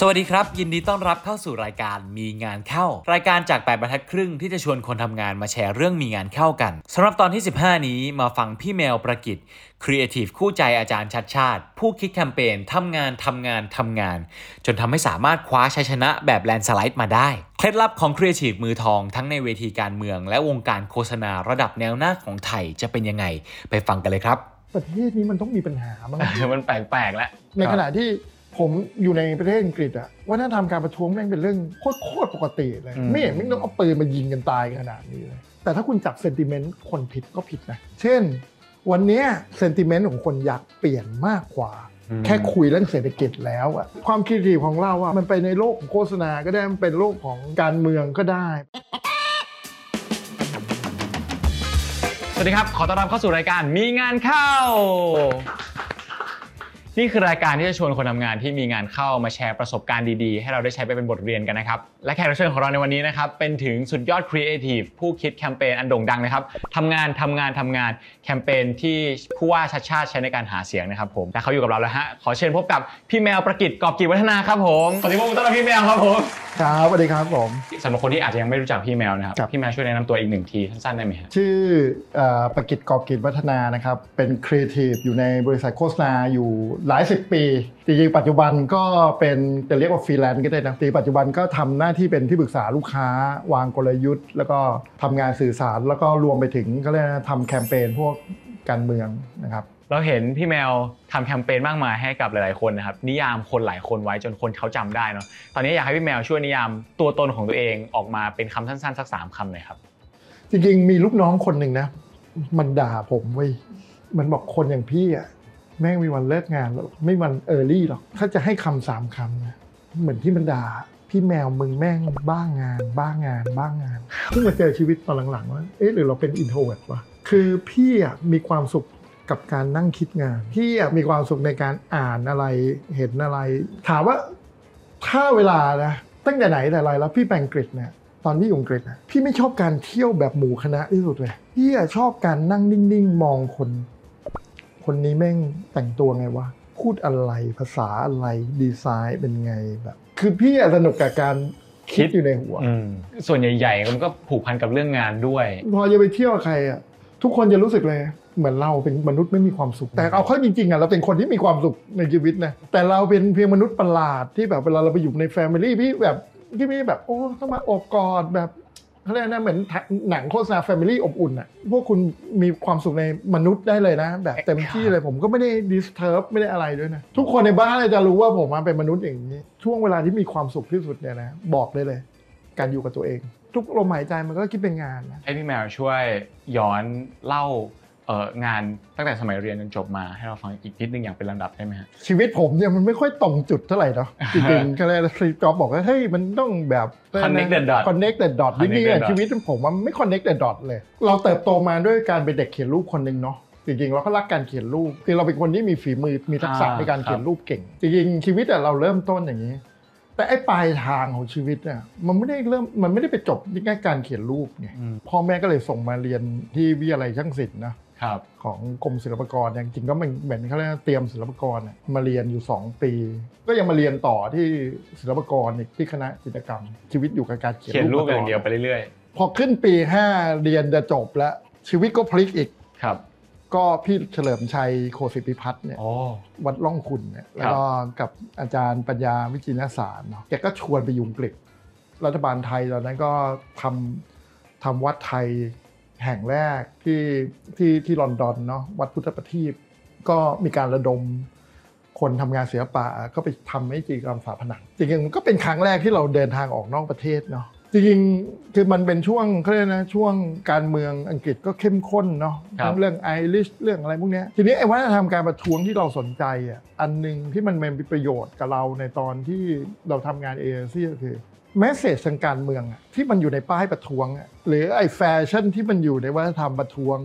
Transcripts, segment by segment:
สวัสดีครับ ยินดีต้อนรับเข้าสู่รายการมีงานเข้า รายการจาก8บรรทัดครึ่งที่จะชวนคนทำงานมาแชร์เรื่องมีงานเข้ากันสำหรับตอนที่ 15 นี้มาฟังพี่แมวประกิตครีเอทีฟคู่ใจอาจารย์ชัดชาติ ผู้คิดแคมเปญทำงานทำงานทำงาน จนทำให้สามารถคว้าชัยชนะแบบแลนสไลด์มาได้ เคล็ดลับของครีเอทีฟมือทองทั้งในเวทีการเมือง และวงการโฆษณาระดับแนวหน้าของไทยจะเป็นยังไง ไปฟังกันเลยครับ ประเทศนี้มันต้องมีปัญหาบ้างมันแปลกๆแล้วในขณะที่ ผมอยู่ในประเทศอังกฤษอะวัฒนธรรมการประท้วงแม่งเป็นเรื่องโคตรโคตรปกติเลยอืมไม่เห็นไม่ต้องเอาปืนมายิงกันตายขนาดนี้เลยแต่ถ้าคุณจับเซนติเมนต์คนผิดก็ผิดนะ เช่น วันเนี้เซนติเมนต์ของคนอยากเปลี่ยนมากกว่า แค่คุยเรื่องเศรษฐกิจแล้วอะความคิดดีของเราอะมันไปในโลกของโฆษณาก็ได้มันเป็นโลกของการเมืองก็ได้ สวัสดีครับ ขอต้อนรับเข้าสู่รายการมีงานเข้า นี่คือรายการที่จะชวนคนทำงานที่มีงานเข้ามาแชร์ประสบการณ์ดีๆ ให้เราได้ใช้ไปเป็นบทเรียนกันนะครับ และแขกรับเชิญของเราในวันนี้นะครับ เป็นถึงสุดยอดครีเอทีฟผู้คิดแคมเปญอันโด่งดังนะครับทำงานทำงานทำงานแคมเปญที่ผู้ว่าชัดชาติใช้ในการหาเสียงนะครับผมและเขาอยู่กับเราแล้วฮะขอเชิญพบกับพี่แมวประกิตกอบกิจวัฒนาครับผมสวัสดีครับต้อนรับพี่แมวครับผมครับสวัสดีครับผมสำหรับคนที่อาจจะยังไม่รู้จักพี่แมวนะครับครับพี่แมวช่วยแนะนำตัวอีกหนึ่งทีสั้นๆได้ไหมฮะชื่อเอ่อประกิตกอบกิจวัฒนานะครับเป็นครีเอทีฟอยู่ในบริษัทโฆษณาอยู่หลายสิบปีจริงๆปัจจุบันก็เป็นจะเรียกว่าฟรีแลนซ์ก็ได้นะจริงๆปัจจุบันก็ทำหน้าที่เป็นที่ปรึกษาลูกค้า วางกลยุทธ์ แล้วก็ทำงานสื่อสาร แล้วก็รวมไปถึงก็เรียกว่าทำแคมเปญพวกการเมืองนะครับเราเห็นพี่แมวทำแคมเปญมากมายให้กับหลาย ๆ คนนะครับนิยามคนหลายคนไว้จนคนเขาจำได้เนาะตอนนี้อยากให้พี่แมวช่วยนิยามตัวตนของตัวเองออกมาเป็นคำสั้น ๆ สักสามคำหน่อยครับ จริงๆ มีลูกน้องคนหนึ่งนะ มันด่าผมเว้ยมันบอกคนอย่างพี่อะ แม่งมีวันเลิกงานหรอกไม่วัน early หรอก ถ้าจะให้คำสามคำนะเหมือนที่มันด่าพี่แมวมึงแม่งบ้างงาน บ้างงาน บ้างงานเพิ่งมาเจอชีวิตตอนหลังๆว่าเอ๊ะหรือเราเป็น introvert วะคือพี่อะมีความสุขกับการนั่งคิดงาน พี่อะมีความสุขในการอ่านอะไรเห็นอะไร ถามว่าถ้าเวลานะตั้งแต่ไหนแต่ไรแล้วพี่แปงกฤษเนี่ยตอนที่อยู่อังกฤษนะพี่ไม่ชอบการเที่ยวแบบหมู่คณะที่สุดเลยพี่อะชอบการนั่งนิ่งๆ มองคน คนนี้แม่งแต่งตัวไงวะ พูดอะไรภาษาอะไรดีไซน์เป็นไงแบบ คือพี่อะสนุกกับการคิดอยู่ในหัวอืมส่วนใหญ่ๆมันก็ผูกพันกับเรื่องงานด้วย พอจะไปเที่ยวกับใครอะทุกคนจะรู้สึกเลยเหมือนเราเป็นมนุษย์ไม่มีความสุข แต่เอาเข้าจริงๆอะเราเป็นคนที่มีความสุขในชีวิตนะแต่เราเป็นเพียงมนุษย์ประหลาดที่แบบเวลาเราไปอยู่ใน family พี่แบบพี่ไม่แบบโอ้ต้องมาโอบกอดแบบ เขาเรียกนะเหมือนหนังโฆษณา family อบอุ่นอะพวกคุณมีความสุขในมนุษย์ได้เลยนะ แบบเต็มที่เลยผมก็ไม่ได้ disturb ไม่ได้อะไรด้วยนะ ทุกคนในบ้านเลยจะรู้ว่าผมมาเป็นมนุษย์อย่างนี้ ช่วงเวลาที่มีความสุขที่สุดเนี่ยนะบอกได้เลย การอยู่กับตัวเอง ทุกลมหายใจมันก็คิดเป็นงานนะให้พี่แมวช่วยย้อนเล่าเอ่อ งานตั้งแต่สมัยเรียนจนจบมาให้เราฟังอีกนิดนึงอย่างเป็นลำดับได้ไหมฮะชีวิตผมเนี่ยมันไม่ค่อยตรงจุดเท่าไหร่เนาะจริงๆก็เลยสตีฟจ็อบบอกว่าเฮ้ยมันต้องแบบ Connect the dot connect the dot จ Connect ริง the ๆอะ dot ชีวิตผมว่าไม่ connect the dot เลย เราเติบโตมาด้วยการเป็นเด็กเขียนรูปคนหนึ่งเนาะจริงๆเราก็รักการเขียนรูปคือเราเป็นคนที่มีฝีมือมีทักษะอ่าในการเขียนครับรูปเก่ง จริงๆชีวิตอะเราเริ่มต้นอย่างนี้ แต่ไอ้ปลายทางของชีวิตอะมันไม่ได้เริ่มมันไม่ได้ไปจบที่แค่การเขียนรูปไงอืมพ่อแม่ก็เลยส่งมาเรียนที่วิทยาลัยช่างศิลป์นะครับ ของกรมศิลปากรเนี่ยจริงๆก็มันเหมือนเขาเรียกว่าเตรียมศิลปากรเนี่ยมาเรียนอยู่ 2 ปี ก็ยังมาเรียนต่อที่ศิลปากรอีกที่คณะจิตรกรรม ชีวิตอยู่กับการเขียนเขียนรูปมอย่างเดียวไปเรื่อยพอขึ้นปี 5 เรียนจะจบแล้วชีวิตก็พลิกอีกๆครับก็พี่เฉลิมชัยโคสิทธิพิพัฒน์เนี่ยโอ้วัดล่องคุณเนี่ยแล้วก็กับอาจารย์ปัญญาวิจินสารเนาะแกก็ชวนไปอยุงกฤษรัฐบาลไทยตอนนั้นก็ทำทำวัดไทย แห่งแรกที่ที่ที่ลอนดอนเนาะวัดพุทธประทีปก็มีการระดมคนทำงานศิลปะก็ไปทำให้จิตรกรรมฝาผนังจริงๆมันก็เป็นครั้งแรกที่เราเดินทางออกนอกประเทศเนาะจริงๆคือมันเป็นช่วงเขาเรียกนะช่วงการเมืองอังกฤษก็เข้มข้นเนาะครับทั้งเรื่องไอresearch เรื่องอะไรพวกเนี้ยทีนี้ไอ้วัฒนธรรมการประท้วงที่เราสนใจอะอันหนึ่งที่มันเป็นประโยชน์กับเราในตอนที่เราทำงานเอเจนซี่คือ message ทางการเมืองที่มันอยู่ในป้ายประท้วง หรือไอ้แฟชั่นที่มันอยู่ในวัฒนธรรมประท้วง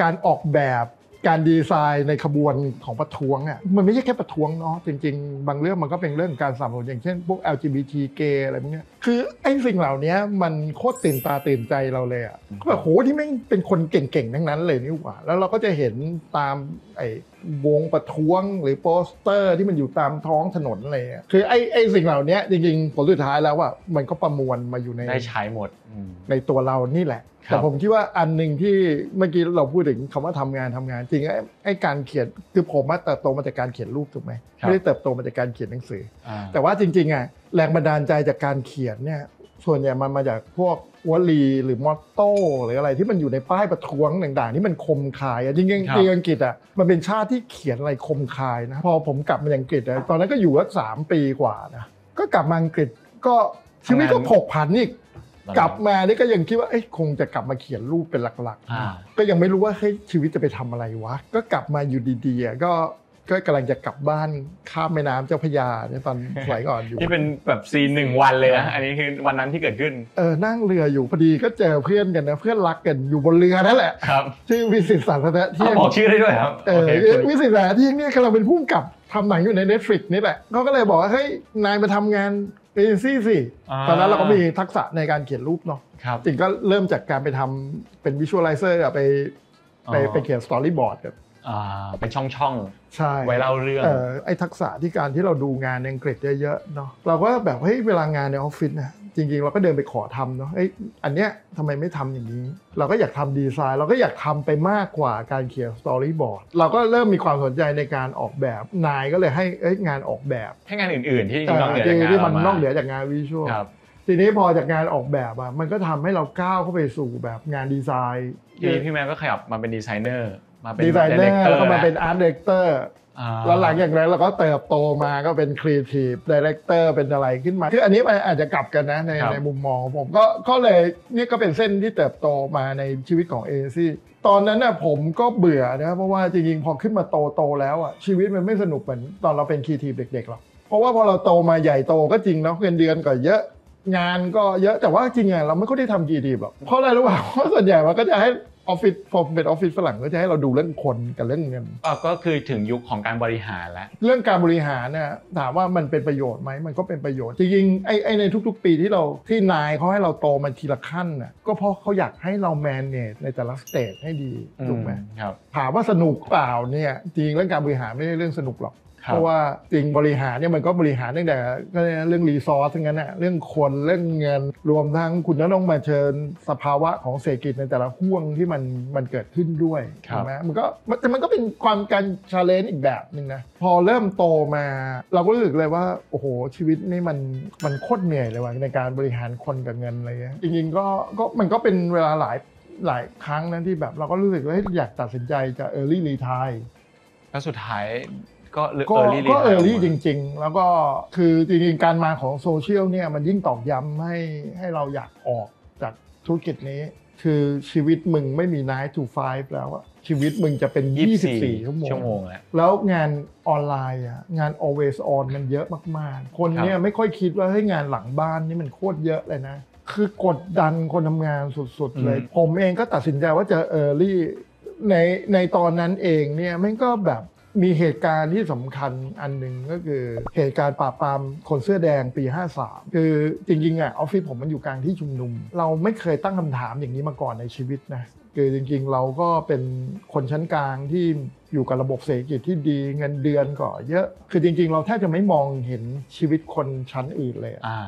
การออกแบบ การดีไซน์ในขบวนของประท้วงอะมันไม่ใช่แค่ประท้วงเนาะจริง ๆ บางเรื่องมันก็เป็นเรื่องการสนับสนุนอย่างเช่นพวก LGBT เกย์อะไรพวกเนี้ยคือไอ้สิ่งเหล่านี้มันโคตรตื่นตาตื่นใจเราเลยอะก็แบบโหที่แม่งเป็นคนเก่งๆทั้งนั้นเลยนี่หว่า แล้วเราก็จะเห็นตามไอ้วงประท้วงหรือโปสเตอร์ที่มันอยู่ตามท้องถนนอะไรอะคือไอ้ไอ้สิ่งเหล่านี้จริงๆผลสุดท้ายแล้วว่ามันก็ประมวลมาอยู่ในได้ใช้หมดอืมในตัวเรานี่แหละครับ แต่ผมคิดว่าอันหนึ่งที่เมื่อกี้เราพูดถึงคำว่าทำงานทำงาน จริงไอ้ไอ้การเขียนคือผมมาเติบโตมาจากการเขียนรูปถูกไหมไม่ได้เติบโตมาจากการเขียนหนังสืออ่าแต่ว่าจริงๆอะแรงบันดาลใจจากการเขียนเนี่ยส่วนใหญ่มันมาจากพวกวลีหรือมอตโต้หรืออะไรที่มันอยู่ในป้ายประท้วงต่างๆที่มันคมคายอะจริงๆครับจริงๆอังกฤษอะมันเป็นชาติที่เขียนอะไรคมคายนะพอผมกลับมาอังกฤษอะตอนนั้นก็อยู่สักสามปีกว่านะก็กลับมาอังกฤษก็ชีวิตก็ผกผันอีก กลับมานี่ก็ยังคิดว่าเอ้ยคงจะกลับมาเขียนรูปเป็นหลักอ่าๆก็ยังไม่รู้ว่าเฮ้ยชีวิตจะไปทำอะไรวะ ก็กลับมาอยู่ดีๆอะก็ก็กำลังจะกลับบ้านข้ามแม่น้ำเจ้าพระยาเนี่ยตอนสมัยก่อนอยู่ที่เป็นแบบซีนหนึ่งวันเลยนะอันนี้คือวันนั้นที่เกิดขึ้นเออนั่งเรืออยู่พอดีก็เจอเพื่อนกันนะเพื่อนรักกันอยู่บนเรือนั่นแหละครับชื่อวิศิษฏ์ ศาสนเที่ยง เอ้ยบอกชื่อได้ด้วยครับเอโออเควิศิษฏ์ ศาสนเที่ยงเนี่ยกำลังเป็นผู้กำกับทำหนังอยู่ใน Netflix นี่แหละเขาก็เลยบอกว่าเฮ้ยนายมาทำงาน เอเจนซี่สิ ตอนนั้นเราก็มีทักษะในการเขียนรูปเนาะครับจริงก็เริ่มจากการไปทำเป็น visualizer ไปไปอ๋อไปเขียน storyboard กันอ่าเป็นช่องช่องใช่ๆไว้เล่าเรื่องเอ่อไอ้ทักษะที่การที่เราดูงานในอังกฤษเยอะๆเนาะเราก็แบบเฮ้ยเวลางานในออฟฟิศนะ จริงๆ เราก็เดินไปขอทำเนาะเอ้ยอันเนี้ยทำไมไม่ทำอย่างนี้ เราก็อยากทำดีไซน์ เราก็อยากทำไปมากกว่าการเขียน storyboard เราก็เริ่มมีความสนใจในการออกแบบนายก็เลยให้เอ้ยงานออกแบบให้งานอื่นๆ ที่จริงๆนอกเหนือที่จากงานที่มันเรานอกเหนือจากงาน visual ครับทีนี้พอจากงานออกแบบอะมันก็ทำให้เราก้าวเข้าไปสู่แบบงานดีไซน์ทีนี้พี่แมวก็ขยับมาเป็นดีไซเนอร์มาเป็นดีไซเนอร์ director แล้วก็มาเป็น art director อ่า แล้วหลังจากนั้นเราก็เติบโตมาก็เป็น creative director เป็นอะไรขึ้นมาคืออันนี้มันอาจจะกลับกันนะในครับในมุมมองของผมก็ก็เลยนี่ก็เป็นเส้นที่เติบโตมาในชีวิตของเอเจนซี่ตอนนั้นน่ะผมก็เบื่อนะเพราะว่าจริงๆพอขึ้นมาโตโตๆแล้วอะชีวิตมันไม่สนุกเหมือนตอนเราเป็นครีเอทีฟเด็กๆหรอกเพราะว่าพอเราโตมาใหญ่โตก็จริงแล้วเงินเดือนก็เยอะงานก็เยอะแต่ว่าจริงๆเราไม่ค่อยได้ทำครีเอทีฟหรอกเพราะอะไรรู้ป่ะเพราะส่วนใหญ่มันก็จะให้ ออฟฟิศพอเป็นออฟฟิศฝรั่งก็จะให้เราดูเรื่องคนกับเรื่องเงิน อ่าก็คือถึงยุคของการบริหารแล้วเรื่องการบริหารเนี่ยถามว่ามันเป็นประโยชน์ไหมมันก็เป็นประโยชน์จริงๆไอ้ไอ้ในทุกๆ ปีที่เราที่นายเขาให้เราโตมาทีละขั้นน่ะก็เพราะเขาอยากให้เรา manage ในแต่ละ stage ให้ดีถูกไหมครับ ถามว่าสนุกเปล่าเนี่ยจริงเรื่องการบริหารไม่ใช่เรื่องสนุกหรอกครับ เพราะว่าจริงบริหารเนี่ยมันก็บริหารตั้งแต่ก็เรื่อง resource ทั้งนั้นน่ะเรื่องคนเรื่องเงินรวมทั้งคุณต้องมาเผชิญสภาวะของเศรษฐกิจในแต่ละห้วงที่มันมันเกิดขึ้นด้วยครับถูกไหมมันก็มันแต่มันก็เป็นความการ challenge อีกแบบหนึ่งนะพอเริ่มโตมา เราก็รู้สึกเลยว่าโอ้โหชีวิตนี่มันมันโคตรเหนื่อยเลยว่ะในการบริหารคนกับเงินอะไรเงี้ยจริงๆก็ก็มันก็เป็นเวลาหลายหลายครั้งนะที่แบบเราก็รู้สึกว่าเฮ้ยอยากตัดสินใจจะ early retire แล้วสุดท้าย ก็เอก็ early ก็ earlyจริง ๆ แล้วก็คือจริงๆการมาของโซเชียลเนี่ยมันยิ่งตอกย้ำให้ให้เราอยากออกจากธุรกิจนี้ คือชีวิตมึงไม่มี 9 to 5 แล้วอะชีวิตมึงจะเป็น 24 ชั่วโมงชั่วโมงแล้วแล้วงานออนไลน์อะงาน always on มันเยอะมากๆ คนเนี่ยไม่ค่อยคิดว่าให้ยงานหลังบ้านนี่มันโคตรเยอะเลยนะ คือกดดันคนทำงานสุดๆเลยอืมผมเองก็ตัดสินใจว่าจะเออรี่ในในตอนนั้นเองเนี่ยมันก็แบบ มีเหตุการณ์ที่สำคัญอันหนึ่งก็คือเหตุการณ์ปราบปรามคนเสื้อแดงปี 53 คือจริงๆอะออฟฟิศผมมันอยู่กลางที่ชุมนุม เราไม่เคยตั้งคำถามอย่างนี้มาก่อนในชีวิตนะคือจริงๆเราก็เป็นคนชั้นกลางที่อยู่กับระบบเศรษฐกิจที่ดีเงินเดือนก็เยอะ คือจริงๆ เราแทบจะไม่มองเห็นชีวิตคนชั้นอื่นเลยอะอ่า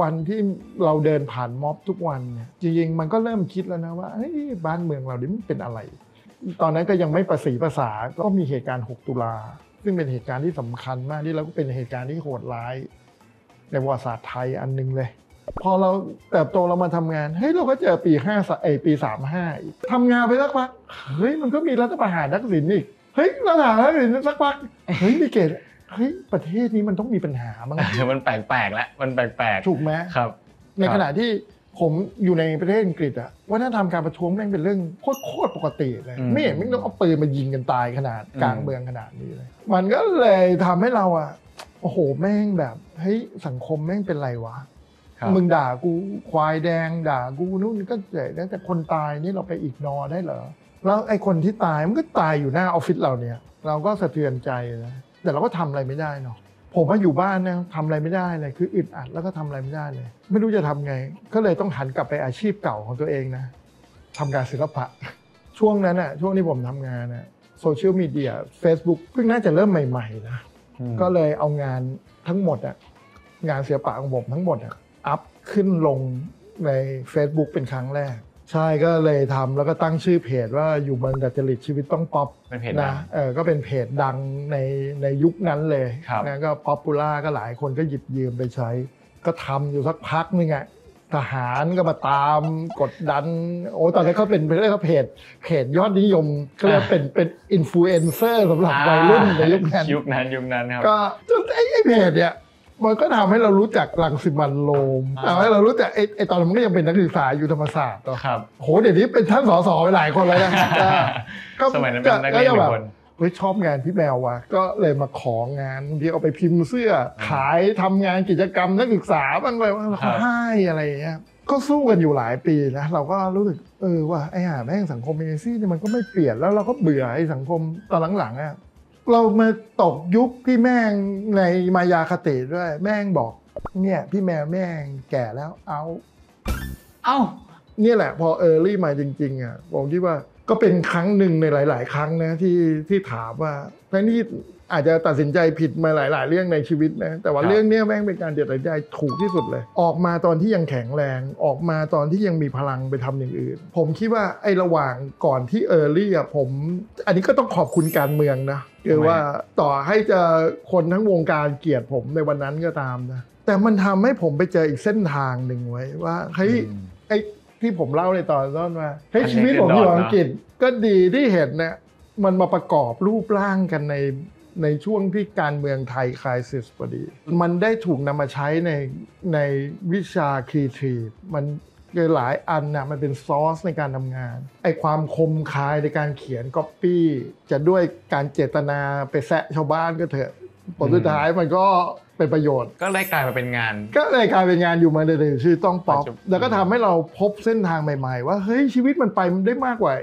วันที่เราเดินผ่านม็อบทุกวันเนี่ยจริงๆ มันก็เริ่มคิดแล้วนะว่าเฮ้ยบ้านเมืองเราดิมันเป็นอะไร ตอนนั้นก็ยังไม่ประสีภาษาก็มีเหตุการณ์ 6 ตุลา ซึ่งเป็นเหตุการณ์ที่สำคัญมากที่เราก็เป็นเหตุการณ์ที่โหดร้าย ในประวัติศาสตร์ไทยอันหนึงเลย พอเราเติบโตเรามาทำงานเฮ้ยเราก็เจอปี5าเอยปี35อีกทำงานไปสักพักเฮ้ยมันก็มีรัฐประหารทักษิณอีกเฮ้ยรัฐประหารทักษิณสักพักเฮ้ยมีเกตเฮ้ยประเทศนี้มันต้องมีปัญหาบ้างมันแปลกๆแล้วมันแปลกถูกไหมๆครับ ในขณะที่ ผมอยู่ในประเทศอังกฤษอะวัฒนธรรมการประท้วงแม่งเป็นเรื่องโคตรโคตรปกติเลยอืมไม่เห็นไม่ต้องเอาปืนมายิงกันตายขนาดอืมกลางเมืองขนาดนี้เลย มันก็เลยทำให้เราอะโอ้โหแม่งแบบเฮ้ยสังคมแม่งเป็นไรวะครับมึงด่ากูควายแดง ด่ากูนู่นก็เจ๋แต่แต่คนตายนี่เราไปอีกนอได้เหรอแล้วไอ้คนที่ตายมันก็ตายอยู่หน้าออฟฟิศเราเนี่ย เราก็สะเทือนใจนะแต่เราก็ทำอะไรไม่ได้เนาะ ผมมาอยู่บ้านนะทำอะไรไม่ได้เลยคืออึดอัดแล้วก็ทำอะไรไม่ได้เลย ไม่รู้จะทำไง ก็เลยต้องหันกลับไปอาชีพเก่าของตัวเองนะทำการศิลปะ ช่วงนั้นอะช่วงที่ผมทำงานอะโซเชียลมีเดีย Facebook เพิ่งน่าจะเริ่มใหม่ๆนะก็เลยเอางานทั้งหมดอะงานศิลปะของผมทั้งหมดอะ up ขึ้นลงใน Facebook เป็นครั้งแรก ใช่ก็เลยทำแล้วก็ตั้งชื่อเพจว่าอยู่เมืองดัดจริตชีวิตต้องป๊อปเป็นเพจดังนะเออก็เป็นเพจดังในในยุคนั้นเลยครับนะก็ popular ก็หลายคนก็หยิบยืมไปใช้ ก็ทำอยู่สักพักนึงอะทหารก็มาตามกดดัน โอ้ตอนนั้นเขาเป็นเรียกว่าเพจเพจยอดนิยมก็เรียกว่าเป็นเป็นอินฟลูเอนเซอร์สำหรับวัยรุ่นในยุคนั้นยุคนั้นยุคนั้นครับก็จนไอ้ไอ้เพจเนี่ย มันก็ทำให้เรารู้จักรังสิมันต์ โรมอ่าทำให้เรารู้จักไอ้ไอ้ตอนนั้นมันก็ยังเป็นนักศึกษาอยู่ธรรมศาสตร์เนอะครับโหเดี๋ยวนี้เป็นท่านสสไปหลายคนแล้วนะก็สมัยนั้นเป็นนักเรียนหก็นึ่แบบงคนเฮ้ยชอบงานพี่แมวว่ะก็เลยมาของานบางทีเอาไปพิมพ์เสื้อ ขายทำงานกิจกรรมนักศึกษาบ้างเลยว่าครัเขาบให้อะไรอย่างเงี้ยก็สู้กันอยู่หลายปีนะเราก็รู้สึกเออว่าไอ้ห่าแม่งสังคมเอเจนซี่เนี่ยมันก็ไม่เปลี่ยนแล้วเราก็เบื่อไอ้สังคมตอนหลังๆอะ เรามาตกยุคที่แม่งในมายาคติด้วย แม่งบอก เนี่ยพี่แมวแม่งแก่แล้วเอาเอ้าเนี่ยแหละพอ early มาจริงๆอะผมคิดว่าก็เป็นครั้งหนึ่งในหลาย ๆ ครั้งนะที่ที่ถามว่าทั้งที่อาจจะตัดสินใจผิดมาหลาย ๆ เรื่องในชีวิตนะแต่ว่าครับเรื่องเนี้ยแม่งเป็นการตัดสินใจถูกที่สุดเลย ออกมาตอนที่ยังแข็งแรงออกมาตอนที่ยังมีพลังไปทำอย่างอื่น ผมคิดว่าไอ้ระหว่างก่อนที่เออร์ลี่อะผม อันนี้ก็ต้องขอบคุณการเมืองนะ คือว่าต่อให้จะคนทั้งวงการเกลียดผมในวันนั้นก็ตามนะ แต่มันทำให้ผมไปเจออีกเส้นทางหนึ่งไว้ว่าเฮ้ยอืมไอ้ที่ผมเล่าในตอนต้นว่าเฮ้ยอันนี้ชีวิตผมเดืออดร้อนยู่อังกฤษก็ดีที่เห็นเนี่ยมันมาประกอบรูปร่างกันในในช่วงที่การเมืองไทย crisis พอดี มันได้ถูกนำมาใช้ในในวิชาครีเอทีฟมัน คือหลายอันนะมันเป็นซอสในการทำงานไอ้ความคมคายในการเขียนก๊อปปี้จะด้วยการเจตนาไปแซะชาวบ้านก็เถอะผลสุดท้ายมันก็เป็นประโยชน์ ก็เลยกลายมาเป็นงาน ก็เลยกลายเป็นงานอยู่มาเลยๆชื่อต้องป๊อปปัจจุบันแล้วก็ทำให้เราพบเส้นทางใหม่ ๆ ว่าเฮ้ยชีวิตมันไปมันได้มากกว่า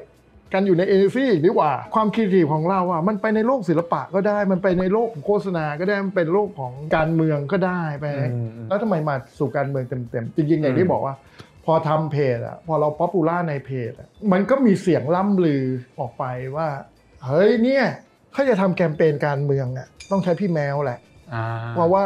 การอยู่ในเอเจนซี่อีกดีกว่า ความคิดทีของเราอะมันไปในโลกศิลปะก็ได้ มันไปในโลกของโฆษณาก็ได้ มันเป็นโลกของการเมืองก็ได้ไปอืมอืมแล้วทำไมมาสู่การเมืองเต็มๆ จริงๆ อย่างที่บอกว่า พอทำเพจอะพอเรา popular ในเพจอะมันก็มีเสียงล่ำลือออกไปว่า เฮ้ยเนี่ย ถ้าจะทำแคมเปญการเมืองอะต้องใช้พี่แมวแหละอ่าเพราะว่า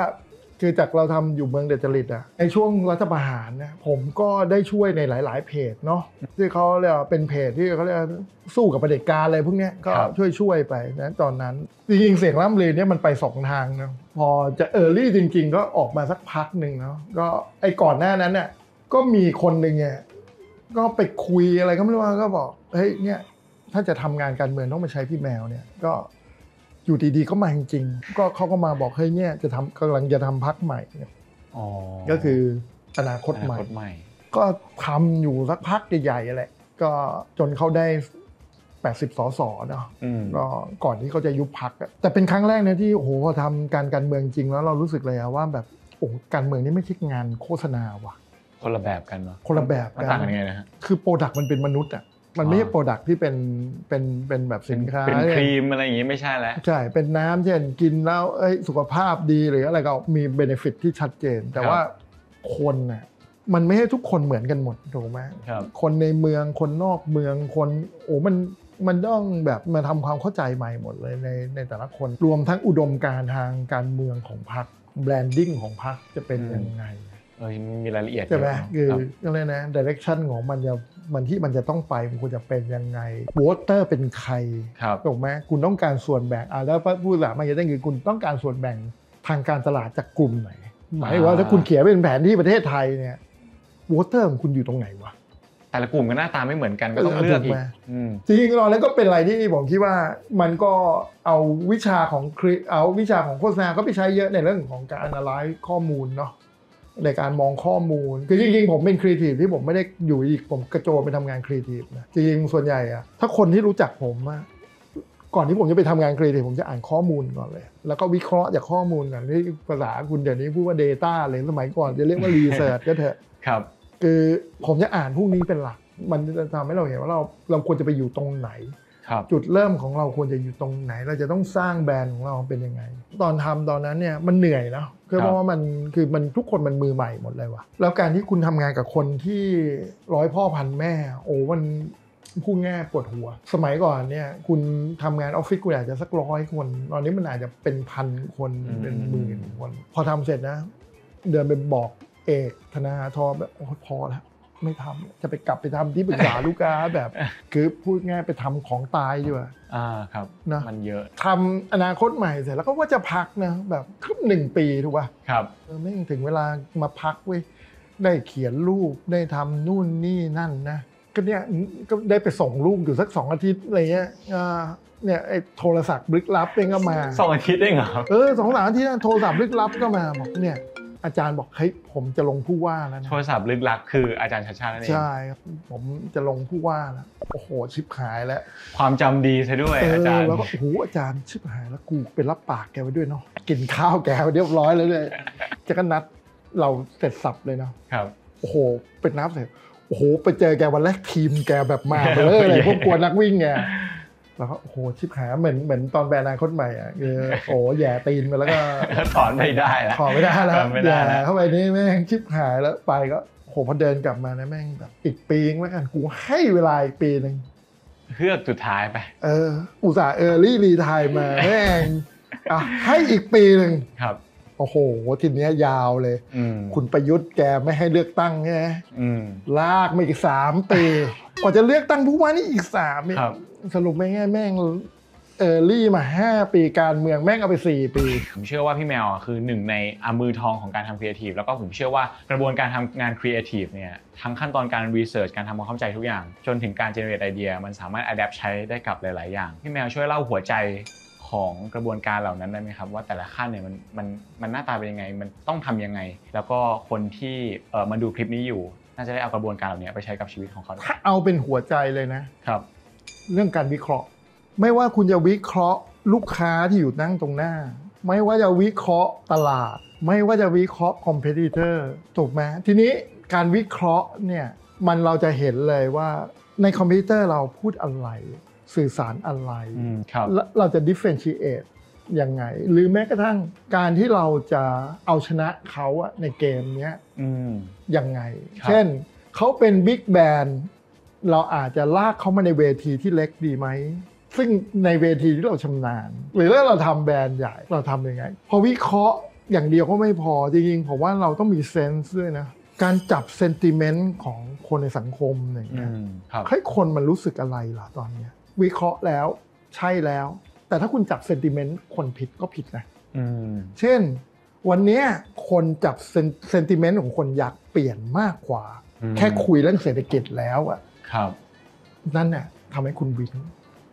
คือจากเราทำอยู่เมืองดัดจริตอะในช่วงรัฐประหารนะผมก็ได้ช่วยในหลาย ๆ เพจเนาะที่เขาเรียกว่าเป็นเพจที่เขาเรียกว่าสู้กับเผด็จการอะไรพวกเนี้ยก็ช่วยช่วยๆไปนะตอนนั้นจริงๆเสียงล่ำลือเนี่ยมันไปสองทางนะพอจะเออร์ลี่จริง ๆ ก็ออกมาสักพักหนึ่งเนาะก็ไอ้ก่อนหน้านั้นเนี่ย ก็มีคนหนึ่งเนี่ยก็ไปคุยอะไรก็ไม่รู้ว่าก็บอกเฮ้ยเนี่ยถ้าจะทำงานการเมืองต้องมาใช้พี่แมวเนี่ยก็อยู่ดีๆก็มาจริงๆก็เขาก็มาบอกเฮ้ยเนี่ยจะทำกำลังจะทำพักใหม่เนี่ยอ๋อก็คืออนาคตใหม่อนาคตใหม่ ก็ทำอยู่สักพักใหญ่ๆแหละก็จนเขาได้ 80 สสเนาะอืมก็ก่อนที่เขาจะยุบพรรคแต่เป็นครั้งแรกนะที่โอ้โหพอทำการการเมืองจริงแล้วเรารู้สึกเลยอะว่าแบบโอ้การเมืองนี่ไม่ใช่งานโฆษณาว่ะ คนละแบบกันเนาะคนละแบบมันกันต่างกันยังไงนะฮะคือ product มันเป็นมนุษย์อะมันไม่ใช่อ่า product ที่เป็นเป็นเป็นแบบสินค้าเป็นเนี่ยครีมอะไรอย่างงี้ไม่ใช่แล้วใช่เป็นน้ำเช่นกินแล้วเอ้ยสุขภาพดีหรืออะไรก็มี benefit ที่ชัดเจน แต่ครับว่าคนน่ะมันไม่ให้ทุกคนเหมือนกันหมดถูกไหมครับคนในเมืองคนนอกเมืองคนโอ้มันมันต้องแบบมาทำความเข้าใจใหม่หมดเลยในในแต่ละคนรวมทั้งอุดมการณ์ทางการเมืองของพรรค branding ของพรรคจะเป็นยังไง เออมีรายละเอียดใช่ไหมเยคืออะก็เลยนะ direction ของมันจะมันที่มันจะต้องไปมันควรจะเป็นยังไงvoter เป็นใครครับถูกไหมคุณต้องการส่วนแบ่งอ่าแล้วพูดละมันจะได้คือคุณต้องการส่วนแบ่งทางการตลาดจากกลุ่มไหน หมายถึงว่าถ้าคุณเขียนเป็นแผนที่ประเทศไทยเนี่ย voter ของคุณอยู่ตรงไหนวะแต่ละกลุ่มก็หน้าตาไม่เหมือนกันก็ต้องเออเลือกอีถูกกไหมอืมจริงๆตอนนั้นก็เป็นอะไรที่ผมคิดว่ามันก็เอาวิชาของครีเอาวิชาของโฆษณาก็ไปใช้เยอะในเรื่องของการ analyze ข้อมูลเนาะ ในการมองข้อมูล คือจริงๆ ผมเป็นครีเอทีฟที่ผมไม่ได้อยู่อีกผมกระโจนไปทำงานครีเอทีฟนะจริงๆส่วนใหญ่อะถ้าคนที่รู้จักผมอะก่อนที่ผมจะไปทำงานครีเอทีฟผมจะอ่านข้อมูลก่อนเลย แล้วก็วิเคราะห์จากข้อมูลก่อนที่ภาษาคุณเดี๋ยวนี้พูดว่า Data เลยสมัยก่อนจะเรียกว่า Research ก็เถอะครับคือผมจะอ่านพวกนี้เป็นหลัก มันจะทำให้เราเห็นว่าเราเราควรจะไปอยู่ตรงไหนครับ จุดเริ่มของเราควรจะอยู่ตรงไหน เราจะต้องสร้างแบรนด์ของเราเป็นยังไง ตอนทำตอนนั้นเนี่ยมันเหนื่อยนะคือเพราะว่ามันคือมันทุกคนมันมือใหม่หมดเลยว่ะแล้วการที่คุณทำงานกับคนที่ร้อยพ่อพันแม่ โอ้มันพูดง่ายปวดหัว สมัยก่อนเนี่ย คุณทำงานออฟฟิศคุณอาจจะสักร้อยคน ตอนนี้มันอาจจะเป็นพันคนอืมเป็นหมื่นคน พอทำเสร็จนะ เดินไปบอกเอกธนาธรแบบโอ้ยพอแล้ว ไม่ทำจะไปกลับไปทำที่ปรึกษาลูกค้าแบบ คือพูดง่ายไปทำของตายดีกว่าอ่าครับนะมันเยอะทำอนาคตใหม่เสร็จแล้วก็ว่าจะพักนะแบบครึ่งหนึ่งปีถูกป่ะครับเออไม่งถึงเวลามาพักเว้ยได้เขียนรูปได้ทำนู่นนี่นั่นนะก็เนี่ยก็ได้ไปส่งลูกอยู่สักสองอาทิตย์อะไรเงี้ยอ่าเนี่ยไอ้โทรศัพท์ลึกลับเองก็มาสองอาทิตย์เองเหรอครับเออสองสามอาทิตย์นะโทรศัพท์ลึกลับก็มาบอกเนี่ย อาจารย์บอกเฮ้ยผมจะลงผู้ว่าแล้วนะโทรศัพท์ลึกลับคืออาจารย์ชัดชาตินั่นเองใช่ครับผมจะลงผู้ว่าแล้วโอ้โหชิบหายแล้ว ความจำดีซะด้วยเออาอจารย์แล้วก็โอ้โหอาจารย์ชิบหายแล้วกูเป็นรับปากแกไว้ด้วยเนาะกินข้าวแกไว้เรียบร้อยแล้วเลยจะก็นัดเราเสร็จสับเลยเนาะครับโอ้โหเป็นนับเสร็จโอ้โหไปเจอแกวันแรกทีมแกแบบมาเบลอเลยพวกกลัวนักวิ่งไง แล้วก็โอ้โหชิบหายเหมือนเหมือนตอนแบรนด์อนาคตใหม่อะคือโอ้โหแหย่ตีนไปแล้วก็ถอนไม่ได้แล้วขอไม่ได้แล้วเออไม่ได้แหแล้วย่เข้าไปนี่แม่งชิบหายแล้วไปก็โหพอเดินกลับมานะแม่งแบบอีกปีนึงแล้วกันกูให้เวลาอีกปีหนึ่งเฮือกสุดท้ายไป เออ อุตส่าห์ early retire มาแม่งอะให้อีกปีหนึ่งครับ โอ้โหทีเนี้ยยาวเลยอืมคุณประยุทธ์แกไม่ให้เลือกตั้งไงอืมลากมาอีกสามปีกว่าจะเลือกตั้งผู้ว่านี่อีกสามปีครับสรุปไม่ง่ายแม่ง early มาห้าปีการเมืองแม่งเอาไปสี่ปี ผมเชื่อว่าพี่แมวอะคือหนึ่งในอามือทองของการทำครีเอทีฟแล้วก็ผมเชื่อว่ากระบวนการทำงานครีเอทีฟเนี่ยทั้งขั้นตอนการ research การทำความเข้าใจทุกอย่าง จนถึงการ generate ไอเดียมันสามารถ adapt ใช้ได้กับหลาย ๆ อย่าง พี่แมวช่วยเล่าหัวใจ ของกระบวนการเหล่านั้นได้ไหมครับ ว่าแต่ละขั้นเนี่ยมันมันมันหน้าตาเป็นยังไง มันต้องทำยังไง แล้วก็คนที่เออมาดูคลิปนี้อยู่ น่าจะได้เอากระบวนการเหล่านี้ไปใช้กับชีวิตของเขาได้ถ้าเอาเป็นหัวใจเลยนะครับ เรื่องการวิเคราะห์ ไม่ว่าคุณจะวิเคราะห์ลูกค้าที่อยู่นั่งตรงหน้า ไม่ว่าจะวิเคราะห์ตลาด ไม่ว่าจะวิเคราะห์คอมเพติเตอร์ถูกไหมทีนี้การวิเคราะห์เนี่ยมันเราจะเห็นเลยว่าในคอมพิวเตอร์เราพูดอะไร สื่อสารอะไรอืมครับแล้วเราจะ differentiate ยังไง หรือแม้กระทั่งการที่เราจะเอาชนะเขาอะในเกมเนี้ยอืมยังไงครับเช่นเขาเป็นบิ๊กแบนเราอาจจะลากเขามาในเวทีที่เล็กดีไหม ซึ่งในเวทีที่เราชำนาญ หรือถ้าเราทำแบรนด์ใหญ่เราทำยังไง พอวิเคราะห์อย่างเดียวก็ไม่พอ จริงๆผมว่าเราต้องมีเซนส์ด้วยนะการจับเซนติเมนต์ของคนในสังคมอย่างอืเงี้ยมครับให้คนมันรู้สึกอะไรล่ะตอนเนี้ย วิเคราะห์แล้วใช่แล้ว แต่ถ้าคุณจับเซนติเมนต์คนผิดก็ผิดนะอืมเช่น วันเนี้ยคนจับเซนติเมนต์ของคนอยากเปลี่ยนมากกว่าอืมแค่คุยเรื่องเศรษฐกิจแล้วอะครับ นั่นน่ะทำให้คุณวิง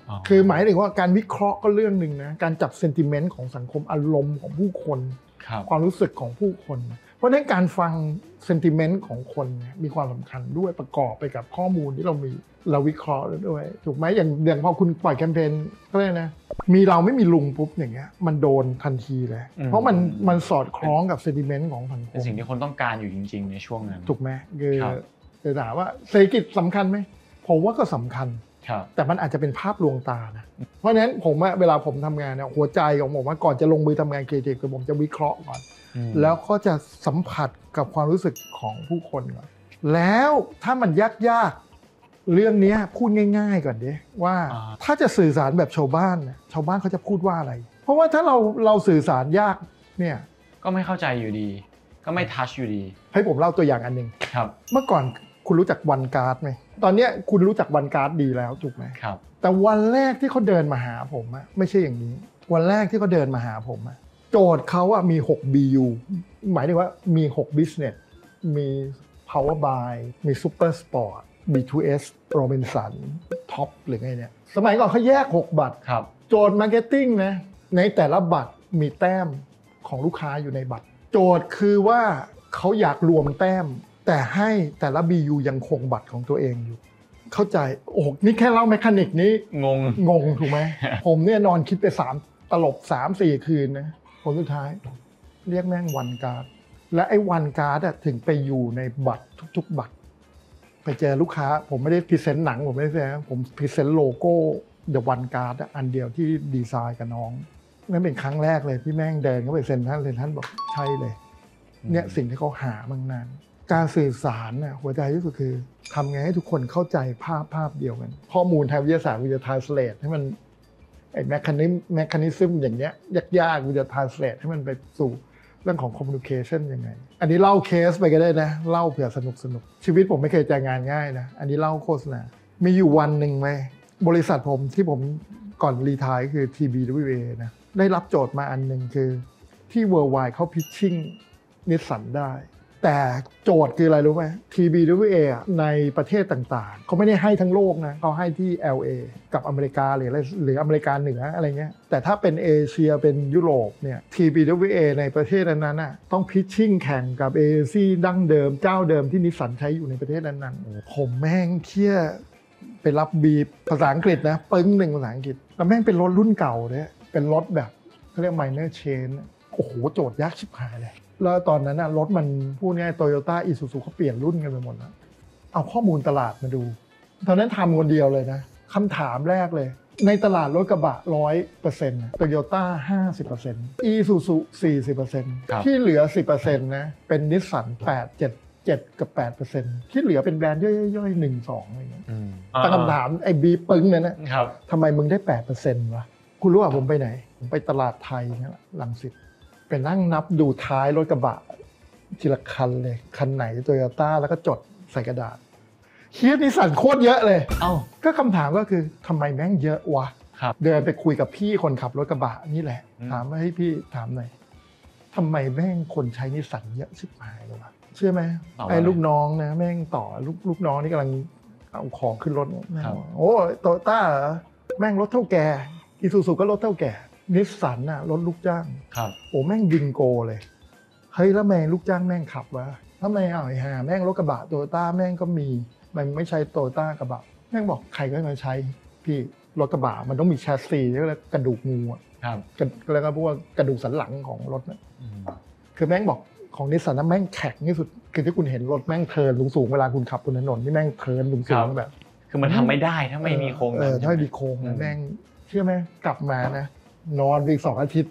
อ๋อคือหมายถึงว่าการวิเคราะห์ก็เรื่องหนึ่งนะ การจับเซนติเมนต์ของสังคมอารมณ์ของผู้คนครับความรู้สึกของผู้คน เพราะฉะนั้นการฟังเซนติเมนต์ของคนเนี่ยมีความสำคัญด้วยประกอบไปกับข้อมูลที่เรามีเราวิเคราะห์ด้วย ถูกไหมอย่างอย่างพอคุณปล่อยแคมเปญก็เลยกนะ มีเราไม่มีลุงปุ๊บอย่างเงี้ยมันโดนทันทีเลย เพราะมันมันสอดคล้องกับเซนติเมนต์ของสังคเป็นมสิ่งที่คนต้องการอยู่จริง ๆ ในช่วงนั้น ถูกไหมคือครับจะถามว่าเศรษฐกิจสำคัญไหมผมว่าก็สำคัญครับแต่มันอาจจะเป็นภาพลวงตานะ เพราะฉะนั้นผมอะเวลาผมทำงานเนี่ยหัวใจของผมว่าก่อนจะลงมือทำงานครีเอทีฟคือผมจะวิเคราะห์ก่อนอืม แล้วก็จะสัมผัสกับความรู้สึกของผู้คนก่อนแล้วถ้ามันยากยากๆเรื่องเนี้ยพูดง่าย ๆ ก่อนดิว่าอ่าถ้าจะสื่อสารแบบชาวบ้านน่ะชาวบ้านเขาจะพูดว่าอะไร เพราะว่าถ้าเราเราสื่อสารยากเนี่ยก็ไม่เข้าใจอยู่ดี ก็ไม่ทัชอยู่ดี ให้ผมเล่าตัวอย่างอันหนึ่งครับ เมื่อก่อนคุณรู้จักวันการ์ดไหมตอนเนี้ยคุณรู้จักวันการ์ดดีแล้วถูกไหมครับ แต่วันแรกที่เขาเดินมาหาผมอะไม่ใช่อย่างนี้ วันแรกที่เขาเดินมาหาผมอะ โจทย์เขาอะมี 6 BU หมายถึงว่ามี 6 business มี power buy มี super sport B2S Robinson Top หรือไงเนี่ย สมัยก่อนเขาแยก 6 บัตร ครับ โจทย์ marketing นะ ในแต่ละบัตรมีแต้มของลูกค้าอยู่ในบัตร โจทย์คือว่าเขาอยากรวมแต้ม แต่ให้แต่ละ BU ยังคงบัตรของตัวเองอยู่ เข้าใจ โอ้โหนี่แค่เล่า mechanic นี้ งง งงถูกไหม ผมเนี่ยนอนคิดไปสามตลบสามสี่คืนนะ ผลสุดท้ายเรียกแม่งวันการ์ดและไอ้วันการ์ดถึงไปอยู่ในบัตรทุก ๆ บัตร ไปเจอลูกค้า ผมไม่ได้ present หนัง ผมไม่ได้ present ผม present โลโก้เดอะวันการ์ดอันเดียวที่ดีไซน์กับน้องนั่นเป็นครั้งแรกเลยพี่แม่งเดินเข้าไปเซ็นท่านเซ็นท่านบอกใช่เลย เนี่ยสิ่งที่เขาหามังนานการสื่อสารน่ะหัวใจที่สุดคือทำไงให้ทุกคนเข้าใจภาพภาพเดียวกัน ข้อมูลทางวิทยาศาสตร์วิทยา translate ให้มัน ไอ้ mechanism mechanism อย่างเนี้ยยากๆวิทยา translate ให้มันไปสู่เรื่องของ communication ยังไง อันนี้เล่าเคสไปก็ได้นะ เล่าเผื่อสนุกสนุก ชีวิตผมไม่เคยเจองานง่ายนะ อันนี้เล่าโฆษณา มีอยู่วันหนึ่งไหม บริษัทผมที่ผมก่อน retire คือ TBWA นะ ได้รับโจทย์มาอันหนึ่งคือที่ Worldwide เขา pitching นิสสันได้ แต่โจทย์คืออะไรรู้ไหม TBWA อในประเทศต่างๆ เขาไม่ได้ให้ทั้งโลกนะเขาให้ที่ LA กับอเมริกาหรืออะไรหรืออเมริกาเหนืออะไรเงี้ยแต่ถ้าเป็นเอเชียเป็นยุโรปเนี่ย TBWA ในประเทศนั้นๆน่ะต้อง pitching แข่งกับเอเจนซี่ดั้งเดิมเจ้าเดิมที่นิสสันใช้อยู่ในประเทศนั้นๆผมแม่งเครียดไปรับบีบภาษาอังกฤษนะปึ้งหนึ่งภาษาอังกฤษ แล้วแม่งเป็นรถรุ่นเก่าเนี่ยเป็นรถแบบเขาเรียก minor change โอ้โหโจทย์ยากชิบหายเลย แล้วตอนนั้นนะรถมันพูดง่ายโตโยต้าอีซูซูเขาเปลี่ยนรุ่นกันไปหมดแล้วเอาข้อมูลตลาดมาดู ตอนนั้นทำคนเดียวเลยนะคำถามแรกเลย ในตลาดรถกระบะร้อยเปอร์เซ็นต์โตโยต้าห้าสิบเปอร์เซ็นต์อีซูซูสี่สิบเปอร์เซ็นต์ครับที่เหลือสิบเปอร์เซ็นต์นะเป็นนิสสันแปดเจ็ดเจ็ดกับแปดเปอร์เซ็นต์ที่เหลือเป็นแบรนด์ย่อยๆหนึ่งสองอะไรเงี้ยอืมตั้งคำถามไอ้บีปึ้งเนี่ยนะครับทำไมมึงได้แปดเปอร์เซ็นต์วะคุณรู้ว่าผมไปไหนผมไปตลาดไทยเนี่ยแหละลังสิต ไปนั่งนับดูท้ายรถกระบะทีละคันเลย คันไหนโตโยต้าแล้วก็จดใส่กระดาษเฮียนิสสันโคตรเยอะเลย เอ้า ก็คำถามก็คือทำไมแม่งเยอะวะ ครับ เดินไปคุยกับพี่คนขับรถกระบะนี่แหละ อืม ถามว่าให้ยพี่ถามหน่อยทำไมแม่งคนใช้นิสสันเยอะชิบหายเลยวะเชื่อไหมไอ้ลูกน้องนะแม่งต่อลูกลูกน้องนี่กำลังเอาของขึ้นรถแม่งบอกโอ้โตโยต้าเหรอแม่งรถเถ้าแก่อีซูซุก็รถเถ้าแก่ นิสสันน่ะรถลูกจ้างครับโอ้แม่งบิงโกเลยเฮ้ยแล้วแม่งลูกจ้างแม่งขับวะทำไมอะไอ้ห่าแม่งรถกระบะโตโยต้าแม่งก็มี มันไม่ใช่โตโยต้ากระบะแม่งบอกใครก็ไม่ใช่พี่รถกระบะมันต้องมีแชสซีเรียกว่ากระดูกงูอะครับกระแล้วก็พวกกระดูกสันหลังของรถน่ะอืมคือแม่งบอกของนิสสันนะแม่งแข็งที่สุดคือที่คุณเห็นรถแม่งเทิร์นสูงๆเวลาคุณขับบนถนนที่แม่งเทิร์นสูงๆแบบ คือมันทำไม่ได้ถ้าไม่มีโครงเออนั้นถ้าไม่มีโครงอืนะแม่งเชื่อไหมกลับมานะ นอนไปอีกสองอาทิตย์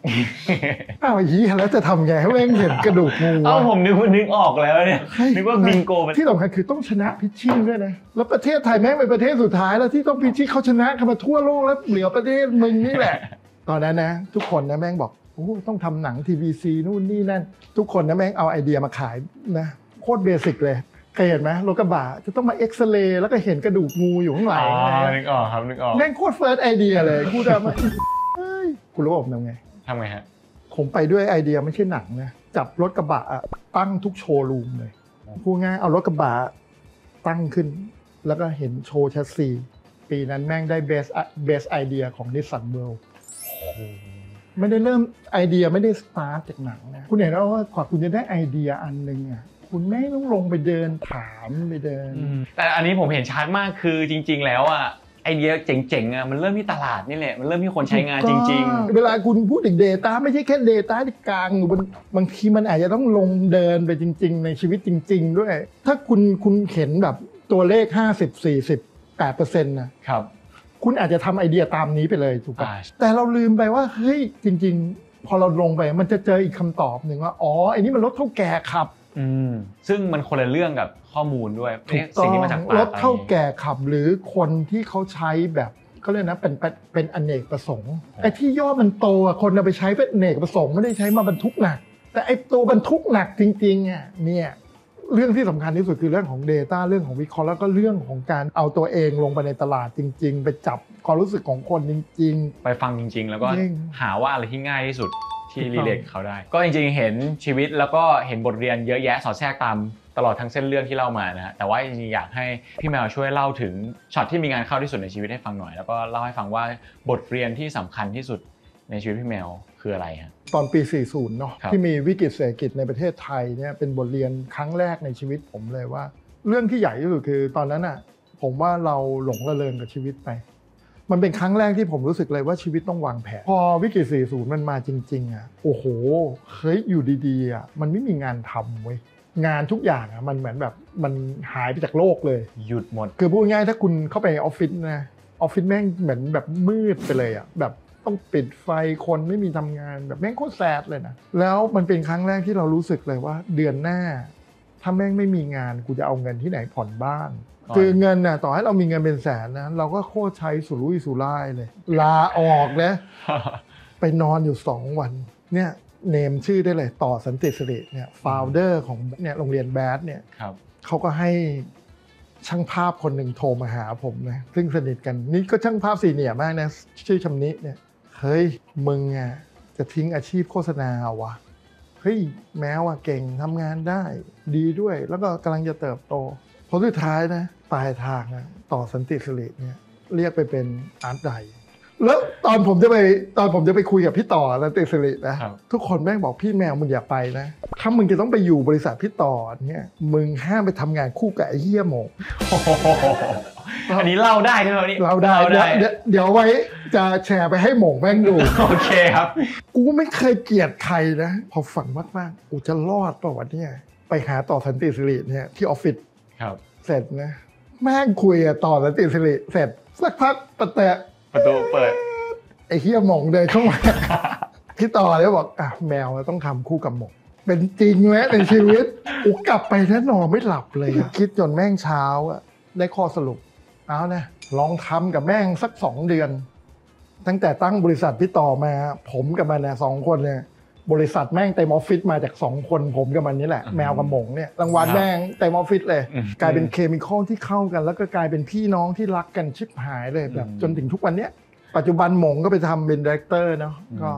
อ้าวไอ้เหี้ยแล้วจะทำไงให้แม่งเห็นกระดูกงูเอ้าวะผมนึกว่านึกออกแล้วเนี่ยเฮ้ยนึกว่าบิงโกมันที่สำคัญคือต้องชนะ pitching ด้วยนะ แล้วประเทศไทยแม่งเป็นประเทศสุดท้ายแล้วที่ต้อง pitching เขาชนะกันมาทั่วโลกแล้วเหลือประเทศมึงนี่แหละ ตอนนั้นนะ ทุกคนนะแม่งบอกโอ้ต้องทำหนัง TVC นู่นนี่นั่น ทุกคนนะแม่งเอาไอเดียมาขายนะโคตรเบสิกเลยเคยเห็นไหมรถกระบะจะต้องมาเอ็กซเรย์แล้วก็เห็นกระดูกงูอยู่ข้างหลังอ๋ออะไรนึเงี้ยนึกออกครับนึกออกแม่งโคตร first idea เลยกูจะมาเฮ้ย คุณรู้ว่าผมทำไง ทำไงฮะ ผมไปด้วยไอเดียไม่ใช่หนังนะจับรถกระบะอะตั้งทุกโชว์รูมเลยพูดง่ายเอารถกระบะตั้งขึ้น แล้วก็เห็นโชว์แชสซีปีนั้นแม่งได้ best best idea ของนิสสัน world ไม่ได้เริ่มไอเดียไม่ได้สตาร์ทจากหนังนะคุณเห็นแล้วว่ากว่าคุณจะได้ไอเดียอันหนึ่งอะคุณแม่งต้องลงไปเดินถามไปเดิน แต่อันนี้ผมเห็นชัดมากคือจริง ๆ แล้วอะ ไอเดียเจ๋งๆอะมันเริ่มที่ตลาดนี่แหละมันเริ่มที่คนใช้งานจริง ๆ เวลาคุณพูดถึง Data ไม่ใช่แค่ Data ที่กางอยู่บนบางทีมันอาจจะต้องลงเดินไปจริง ๆ ในชีวิตจริง ๆ ด้วย ถ้าคุณคุณเห็นแบบตัวเลข 50 40 8%นะๆครับคุณอาจจะทำไอเดียตามนี้ไปเลยถูกปะอ่าแต่เราลืมไปว่าเฮ้ยจริง ๆ พอเราลงไปมันจะเจออีกคำตอบหนึ่งว่าอ๋อไอ้นี่มันรถเท่าแก่ขับอืม ซึ่งมันคนละเรื่องกับข้อมูลด้วยถูกสิ่ต้องงที่มาจากปากรถเท่าแก่ขับหรือคนที่เขาใช้แบบเขาเรียกนะเป็นเป็นเป็นอเนกประสงค์ไอ้ที่ยอดมันโตอะคนเอาไปใช้เป็นอเนกประสงค์ไม่ได้ใช้มาบรรทุกหนัก แต่ไอ้ตัวบรรทุกหนักจริงๆอะเนี่ยเรื่องที่สำคัญที่สุดคือเรื่องของ Data เรื่องของวิเคราะห์แล้วก็เรื่องของการเอาตัวเองลงไปในตลาดจริง ๆ ไปจับความรู้สึกของคนจริงไปฟังจริง ๆ แล้วก็จริงหาว่าอะไรที่ง่ายที่สุด ที่ถูกต้อง relate เขาได้ ก็จริงๆเห็นชีวิตแล้วก็เห็นบทเรียนเยอะแยะสอดแทรกตามตลอดทั้งเส้นเรื่องที่เล่ามานะฮะแต่ว่าจริงๆอยากให้พี่แมวช่วยเล่าถึงช็อตที่มีงานเข้าที่สุดในชีวิตให้ฟังหน่อย แล้วก็เล่าให้ฟังว่าบทเรียนที่สำคัญที่สุดในชีวิตพี่แมวคืออะไรฮะๆตอนปี 40 เนาะครับที่มีวิกฤตเศรษฐกิจในประเทศไทยเนี่ยเป็นบทเรียนครั้งแรกในชีวิตผมเลยว่า เรื่องที่ใหญ่ที่สุดคือตอนนั้นอะผมว่าเราหลงระเริงกับชีวิตไป มันเป็นครั้งแรกที่ผมรู้สึกเลยว่าชีวิตต้องวางแผน พอวิกฤต 40 มันมาจริง ๆ อะ โอ้โห เฮ้ย อยู่ดีๆ อะ มันไม่มีงานทำเว้ย งานทุกอย่างอะ มันเหมือนแบบ มันหายไปจากโลกเลย หยุดหมด คือพูดง่ายๆถ้าคุณเข้าไปออฟฟิศนะ ออฟฟิศแม่งเหมือนแบบมืดไปเลยอะ แบบต้องปิดไฟ คนไม่มีทำงาน แบบแม่งโคตรแซดเลยนะ แล้วมันเป็นครั้งแรกที่เรารู้สึกเลยว่า เดือนหน้า ถ้าแม่งไม่มีงาน กูจะเอาเงินที่ไหนผ่อนบ้านอ๋อ คือเงินน่ะต่อให้เรามีเงินเป็นแสนนะเราก็โคตรใช้สุรุ่ยสุร่ายเลย ลาออกนะ ไปนอนอยู่สองวัน เนี่ยเนมชื่อได้เลยต่อสันติสิริเนี่ยฟาวเดอร์ของเนี่ยโรงเรียนแบดเนี่ยครับเขาก็ให้ช่างภาพคนหนึ่งโทรมาหาผมนะซึ่งสนิทกันนี่ก็ช่างภาพสีเนียร์มากนะชื่อชำนิเนี่ยเฮ้ยมึงอะจะทิ้งอาชีพโฆษณาเหรอวะเฮ้ยแม้ว่าเก่งทำงานได้ดีด้วย แล้วก็กำลังจะเติบโตพอสุดท้ายนะ ปลายทางนะต่อสันติสิริเนี่ยเรียกไปเป็นอาร์ตไดแล้วตอนผมจะไปตอนผมจะไปคุยกับพี่ต่อสันติสิรินะครับทุกคนแม่งบอกพี่แมวมึงอย่าไปนะถ้ามึงจะต้องไปอยู่บริษัทพี่ต่อเนี่ยมึงห้ามไปทำงานคู่กับไอ้เหี้ยโหมงโอ้โหอันนี้เล่าได้ใช่ไหมวันนี้เราได้เล่าได้เดี๋ยวเดี๋ยวไว้จะแชร์ไปให้หมงแม่งดูโอเคครับ กูไม่เคยเกลียดใครนะพอฝังมากๆกูจะรอดป่าวะเนี่ยไปหาต่อสันติสิริเนี่ยที่ออฟฟิศครับเสร็จนะ แม่งคุยกับต่อสันติสิริเสร็จ สักพักปะแตะประตูเปิด ไอ้เฮียหมงเดินเข้ามาพี่ต่อเลยบอกอะแมวต้องทำคู่กับหมงเป็นจริงไหมในชีวิตกูกลับไปแน่นอนไม่หลับเลยอะคิดจนแม่งเช้าอะได้ข้อสรุปเอานะลองทำกับแม่งสักสองเดือน ตั้งแต่ตั้งบริษัทพี่ต่อมา ผมกับมันเนี่ยสองคนเนี่ย บริษัทแม่งเต็มออฟฟิศมาจากสองคนผมกับมันนี่แหละอืมแมวกับหมงเนี่ยรางวัลครับแม่งเต็มออฟฟิศเลยอืมกลายเป็น chemical ที่เข้ากัน แล้วก็กลายเป็นพี่น้องที่รักกันชิบหายเลยแบบอืมจนถึงทุกวันเนี้ยปัจจุบันหมงก็ไปทำเป็น director เนาะอืมก็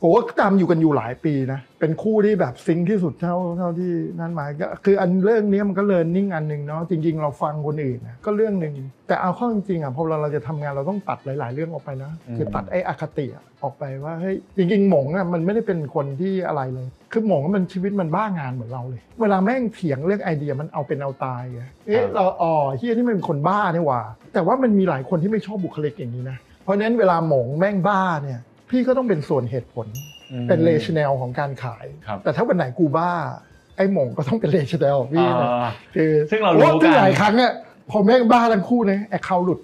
โอ้ก็ตามอยู่กันอยู่หลายปีนะเป็นคู่ที่แบบ sync ที่สุดเท่าเท่าที่นั่นหมายก็คืออันเรื่องนี้มันก็ learning อันหนึ่งเนาะจริง ๆ เราฟังคนอื่นนะก็เรื่องหนึ่งแต่เอาเข้าจริงๆอะพอเราเราจะทำงานเราต้องตัดหลาย ๆ เรื่องออกไปนะอืมคือตัดไอ้อคติอะออกไปว่าเฮ้ยจริง ๆ หมงอะมันไม่ได้เป็นคนที่อะไรเลย คือหมงมันชีวิตมันบ้างานเหมือนเราเลย เวลาแม่งเถียงเรื่องไอเดียมันเอาเป็นเอาตายไงเอ๊ะเราอ๋อเฮียที่มันเป็นคนบ้านี่หว่าแต่ว่ามันมีหลายคนที่ไม่ชอบบุคลิกอย่างนี้นะเพราะฉะนั้นเวลาหมงแม่งบ้าเนี่ย พี่ก็ต้องเป็นส่วนเหตุผลอืมเป็น rational ของการขายครับแต่ถ้าวันไหนกูบ้า ไอ้หมงก็ต้องเป็น rational พี่นะอ่าคือซึ่งเรารู้โอ้ซึ่งกันหลายครั้งอะพอแม่งบ้าทั้งคู่นะ account หลุด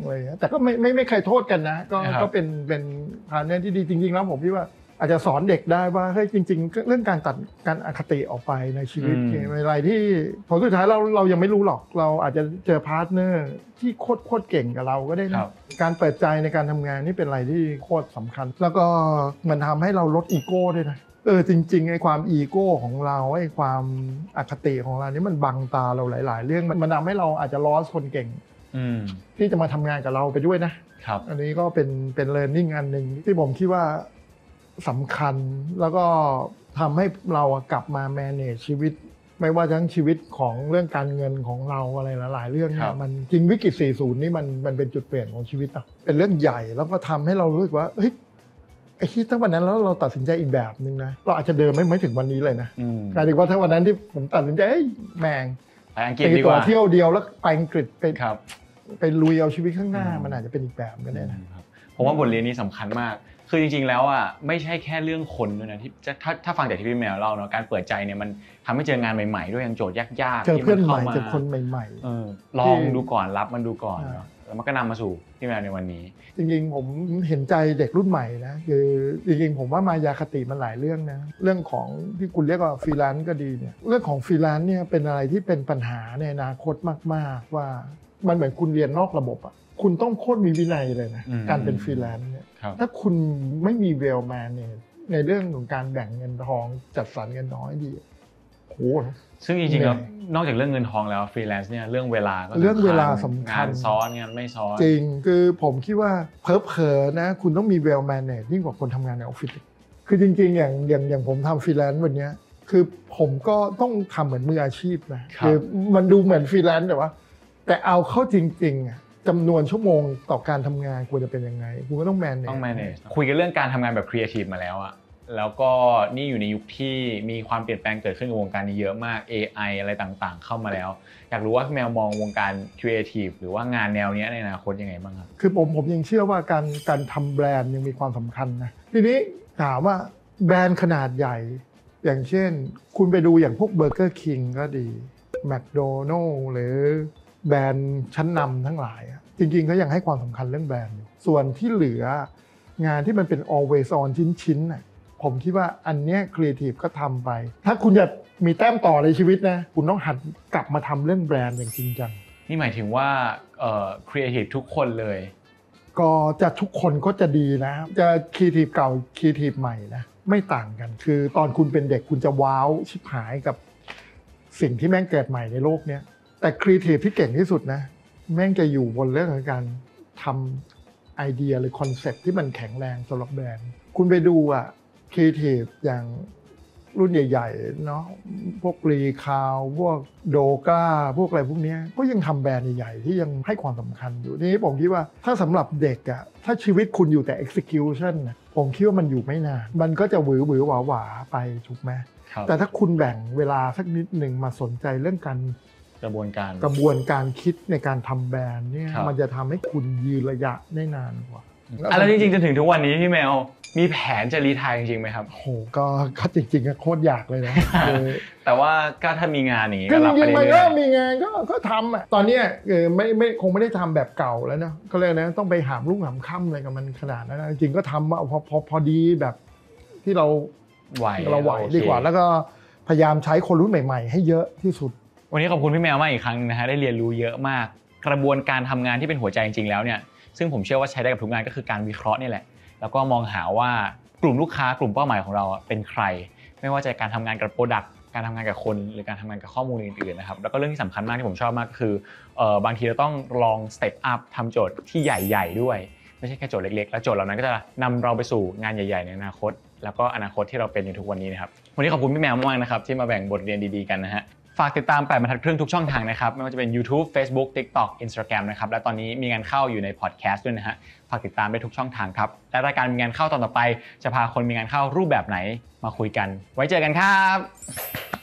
อะไรอย่างเงี้ยแต่ก็ไม่ไม่ไม่เคยโทษกันนะ ก็ครับก็เป็นเป็น partner ที่ดีจริง ๆ แล้วผมคิดว่า อาจจะสอนเด็กได้ว่าเฮ้ยจริง ๆ เรื่องการตัดการอคติออกไปในชีวิตอืมเป็นอะไรที่ผลสุดท้ายเราเรายังไม่รู้หรอก เราอาจจะเจอ partner ที่โคตรโคตรเก่งกับเราก็ได้นะครับการเปิดใจในการทำงานนี่เป็นอะไรที่โคตรสำคัญ แล้วก็มันทำให้เราลดอีโก้ด้วยนะเออจริงๆไอ้ความอีโก้ของเราไอ้ความอคติของเรานี่มันบังตาเราหลาย ๆ เรื่องมันมันทำให้เราอาจจะ loss คนเก่งอืมที่จะมาทำงานกับเราไปด้วยนะครับ อันนี้ก็เป็นเป็น learning อันหนึ่งที่ผมคิดว่า สำคัญแล้วก็ทำให้เราอะกลับมา manage ชีวิต ไม่ว่าทั้งชีวิตของเรื่องการเงินของเราอะไรหลาย ๆ เรื่องเนี่ครัยบ มันจริงวิกฤต 40 นี่มันมันเป็นจุดเปลี่ยนของชีวิตอะเป็นเรื่องใหญ่แล้วก็ทำให้เรารู้สึกว่าเฮ้ยไอ้ที่ถ้าวันนั้นแล้วเราตัดสินใจอีกแบบหนึ่งนะเราอาจจะเดินไม่ไม่ถึงวันนี้เลยนะอืมกลายเป็นว่าถ้าวันนั้นที่ผมตัดสินใจเอ้ยแม่งไปอังกฤษตีดีกตัวว่าเที่ยวเดียวแล้วไปอังกฤษไปครับ ไปลุยเอาชีวิตข้างหน้า อืม มันอาจจะเป็นอีกแบบก็ได้นะ ครับผมว่าบทเรียนนี้สำคัญมาก คือจริงๆแล้วอะไม่ใช่แค่เรื่องคนด้วยนะที่จะถ้าถ้าฟังจากที่พี่แมวเล่าเนาะการเปิดใจเนี่ยมันทำให้เจองานใหม่ๆ ด้วยยังโจทย์ยากๆเจอที่เพื่อนใหข้าม่มาเจอคนใหม่เออลองดูก่อนรับมันดูก่อนอ่าเนาะแล้วมันก็นำมาสู่พี่แมวในวันนี้ๆจริงๆผมเห็นใจเด็กรุ่นใหม่นะคือจริงๆผมว่ามายาคติมันหลายเรื่องนะเรื่องของที่คุณเรียกว่าฟรีแลนซ์ก็ดีเนี่ยเรื่องของฟรีแลนซ์เนี่ยเป็นอะไรที่เป็นปัญหาในอนาคตมาก ๆ ว่ามันเหมือนคุณเรียนนอกระบบอะคุณต้องโคตรมีวินัยเลยนะอืมการเป็นฟรีแลนซ์เนี่ยครับ ถ้าคุณไม่มี well manage เนี่ยในเรื่องของการแบ่งเงินทองจัดสรรเงินทองให้ดีโหซึ่งจริงๆแล้วเหนื่อยนอกจากเรื่องเงินทองแล้วฟรีแลนซ์เนี่ยเรื่องเวลาก็เรื่องเวลาสำคัญงานซ้อนงานไม่ซ้อน จริงคือผมคิดว่าเพิบเผลอๆนะ คุณต้องมี well manage ยิ่งกว่าคนทำงานในออฟฟิศอีกคือจริง ๆ อย่างอย่างอย่างผมทำฟรีแลนซ์วันเนี้ยคือผมก็ต้องทำเหมือนมืออาชีพนะครับอมันดูเหมือนฟรีแลนซ์แต่ว่า แต่เอาเข้าจริงๆอะ จำนวนชั่วโมงต่อการทำงานควรจะเป็นยังไงคุณก็ต้อง manage ต้อง manage คุยกันเรื่องการทำงานแบบครีเอทีฟมาแล้วอะแล้วก็นี่อยู่ในยุคที่มีความเปลี่ยนแปลงเกิดขึ้นกับวงการนี้เยอะมาก AI อะไรต่างๆ เข้ามาแล้ว อยากรู้ว่าพี่แมวมองวงการครีเอทีฟหรือว่างานแนวเนี้ยในอนาคตยังไงบ้างครับคือผมผมยังเชื่อว่าการการทำแบรนด์ยังมีความสำคัญนะทีนี้ถามว่าแบรนด์ขนาดใหญ่ อย่างเช่น คุณไปดูอย่างพวกเบอร์เกอร์คิงก็ดีแมคโดนัลด์หรือ แบรนด์ชั้นนำทั้งหลายอะจริงๆก็ยังให้ความสำคัญเรื่องแบรนด์อยู่ส่วนที่เหลืองานที่มันเป็น always on ชิ้นๆน่ะผมคิดว่าอันเนี้ยครีเอทีฟก็ทำไป ถ้าคุณจะมีแต้มต่อในชีวิตนะคุณต้องหันกลับมาทำเรื่องแบรนด์อย่างจริงจังนี่หมายถึงว่าเอ่อครีเอทีฟทุกคนเลย ก็จะทุกคนก็จะดีนะ จะครีเอทีฟเก่าครีเอทีฟใหม่นะไม่ต่างกัน คือตอนคุณเป็นเด็กคุณจะว้าวชิบหายกับสิ่งที่แม่งเกิดใหม่ในโลกเนี้ย แต่ครีเอทีฟที่เก่งที่สุดนะ แม่งจะอยู่บนเรื่องของการทำไอเดียหรือคอนเซ็ปต์ที่มันแข็งแรงสำหรับแบรนด์ คุณไปดูอะครีเอทีฟอย่างรุ่นใหญ่ๆเนาะพวก Lee Clow พวก Drogaพวกอะไรพวกเนี้ยก็ยังทำแบรนด์ใหญ่ๆ ที่ยังให้ความสำคัญอยู่นี่ผมคิดว่าถ้าสำหรับเด็กอะถ้าชีวิตคุณอยู่แต่ execution น่ะผมคิดว่ามันอยู่ไม่นาน มันก็จะหวือหวือหวาหวาๆไปถูกไหมครับแต่ถ้าคุณแบ่งเวลาสักนิดหนึ่งมาสนใจเรื่องการ กระบวนการ กระบวนการคิดในการทำแบรนด์เนี่ยครับ มันจะทำให้คุณยืนระยะได้นานกว่าอะแล้วจริงๆจนถึงทุกวันนี้พี่แมวมีแผนจะรีไทายจริงๆไหมครับ โอ้โหก็ก็จริงๆก็โคตรอยากเลยนะเออแต่ว่าก็ถ้ามีงานอย่างงี้ก็ก็จรับไปริงๆมันเรื่ก็อยมีงานก็ก็ทำอะตอนเนี้ยเออไม่ไม่คงไม่ได้ทำแบบเก่าแล้วเนาะก็เลยนะต้องไปหามลูกหามค่ำอะไรกับมันขนาดนั้นนะจริงๆก็ทำว่าพอพอพอดีแบบที่เรา ๆไหวเราไหวโอเคดีกว่าแล้วก็พยายามใช้คนรุ่นใหม่ ๆ ให้เยอะที่สุด วันนี้ขอบคุณพี่แมวมากอีกครั้งนะฮะได้เรียนรู้เยอะมาก กระบวนการทำงานที่เป็นหัวใจจริงๆแล้วเนี่ยซึ่งผมเชื่อว่าใช้ได้กับทุกงานก็คือการวิเคราะห์นี่แหละ แล้วก็มองหาว่ากลุ่มลูกค้ากลุ่มเป้าหมายของเราเป็นใคร ไม่ว่าจะการทำงานกับ product การทำงานกับคนหรือการทำงานกับข้อมูลอื่นๆนะครับแล้วก็เรื่องที่สำคัญมากที่ผมชอบมากก็คือบางทีเราต้องลอง step up ทำโจทย์ที่ใหญ่ ๆ ด้วย ไม่ใช่แค่โจทย์เล็กๆ แล้วโจทย์เหล่านั้นก็จะนำเราไปสู่งานใหญ่ๆในอนาคต แล้วก็อนาคตที่เราเป็นอยู่ทุกวันนี้นะครับวันนี้ขอบคุณพี่แมวมากนะครับที่มาแบ่งบทเรียนดีๆกันนะฮะ ฝากติดตาม8บรรทัดครึ่งทุกช่องทางนะครับ ไม่ว่าจะเป็น YouTube Facebook TikTok Instagram นะครับ และตอนนี้มีงานเข้าอยู่ในพอดแคสต์ด้วยนะฮะ ฝากติดตามได้ทุกช่องทางครับ และรายการมีงานเข้าตอนต่อไป จะพาคนมีงานเข้ารูปแบบไหนมาคุยกัน ไว้เจอกันครับ